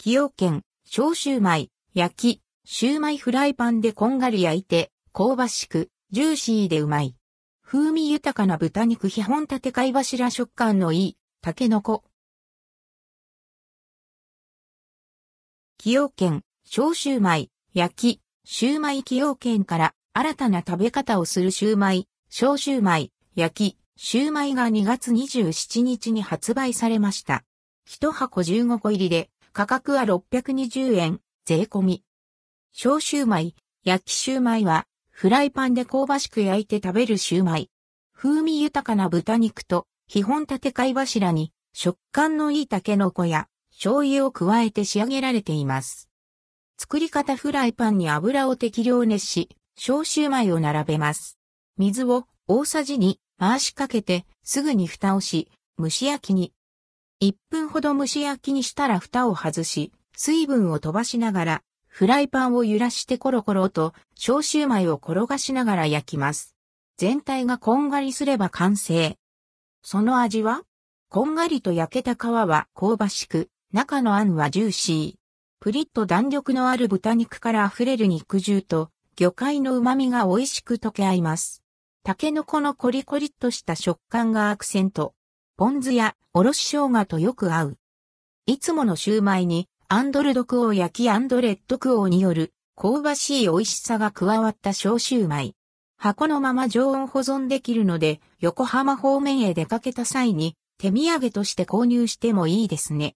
崎陽軒、小シューマイ、焼き、シューマイフライパンでこんがり焼いて、香ばしく、ジューシーでうまい。風味豊かな豚肉基本立て貝柱食感のいい、タケノコ。崎陽軒、小シューマイ、焼き、シューマイ崎陽軒から新たな食べ方をするシューマイ、小シューマイ、焼き、シューマイが2月27日に発売されました。一箱15個入りで価格は620円、税込み。小シューマイ、焼きシューマイはフライパンで香ばしく焼いて食べるシューマイ。風味豊かな豚肉と基本立て貝柱に食感のいいタケノコや醤油を加えて仕上げられています。作り方フライパンに油を適量熱し、小シューマイを並べます。水を大さじに回しかけてすぐに蓋をし、蒸し焼きに。1分ほど蒸し焼きにしたら蓋を外し、水分を飛ばしながらフライパンを揺らしてコロコロと小シューマイを転がしながら焼きます。全体がこんがりすれば完成。その味は？こんがりと焼けた皮は香ばしく、中のあんはジューシー。プリッと弾力のある豚肉から溢れる肉汁と魚介の旨味が美味しく溶け合います。タケノコのコリコリっとした食感がアクセント。ポン酢やおろし生姜とよく合う。いつものシューマイにアンドルドクオー焼きアンドレッドクオーによる香ばしい美味しさが加わった小シューマイ。箱のまま常温保存できるので、横浜方面へ出かけた際に手土産として購入してもいいですね。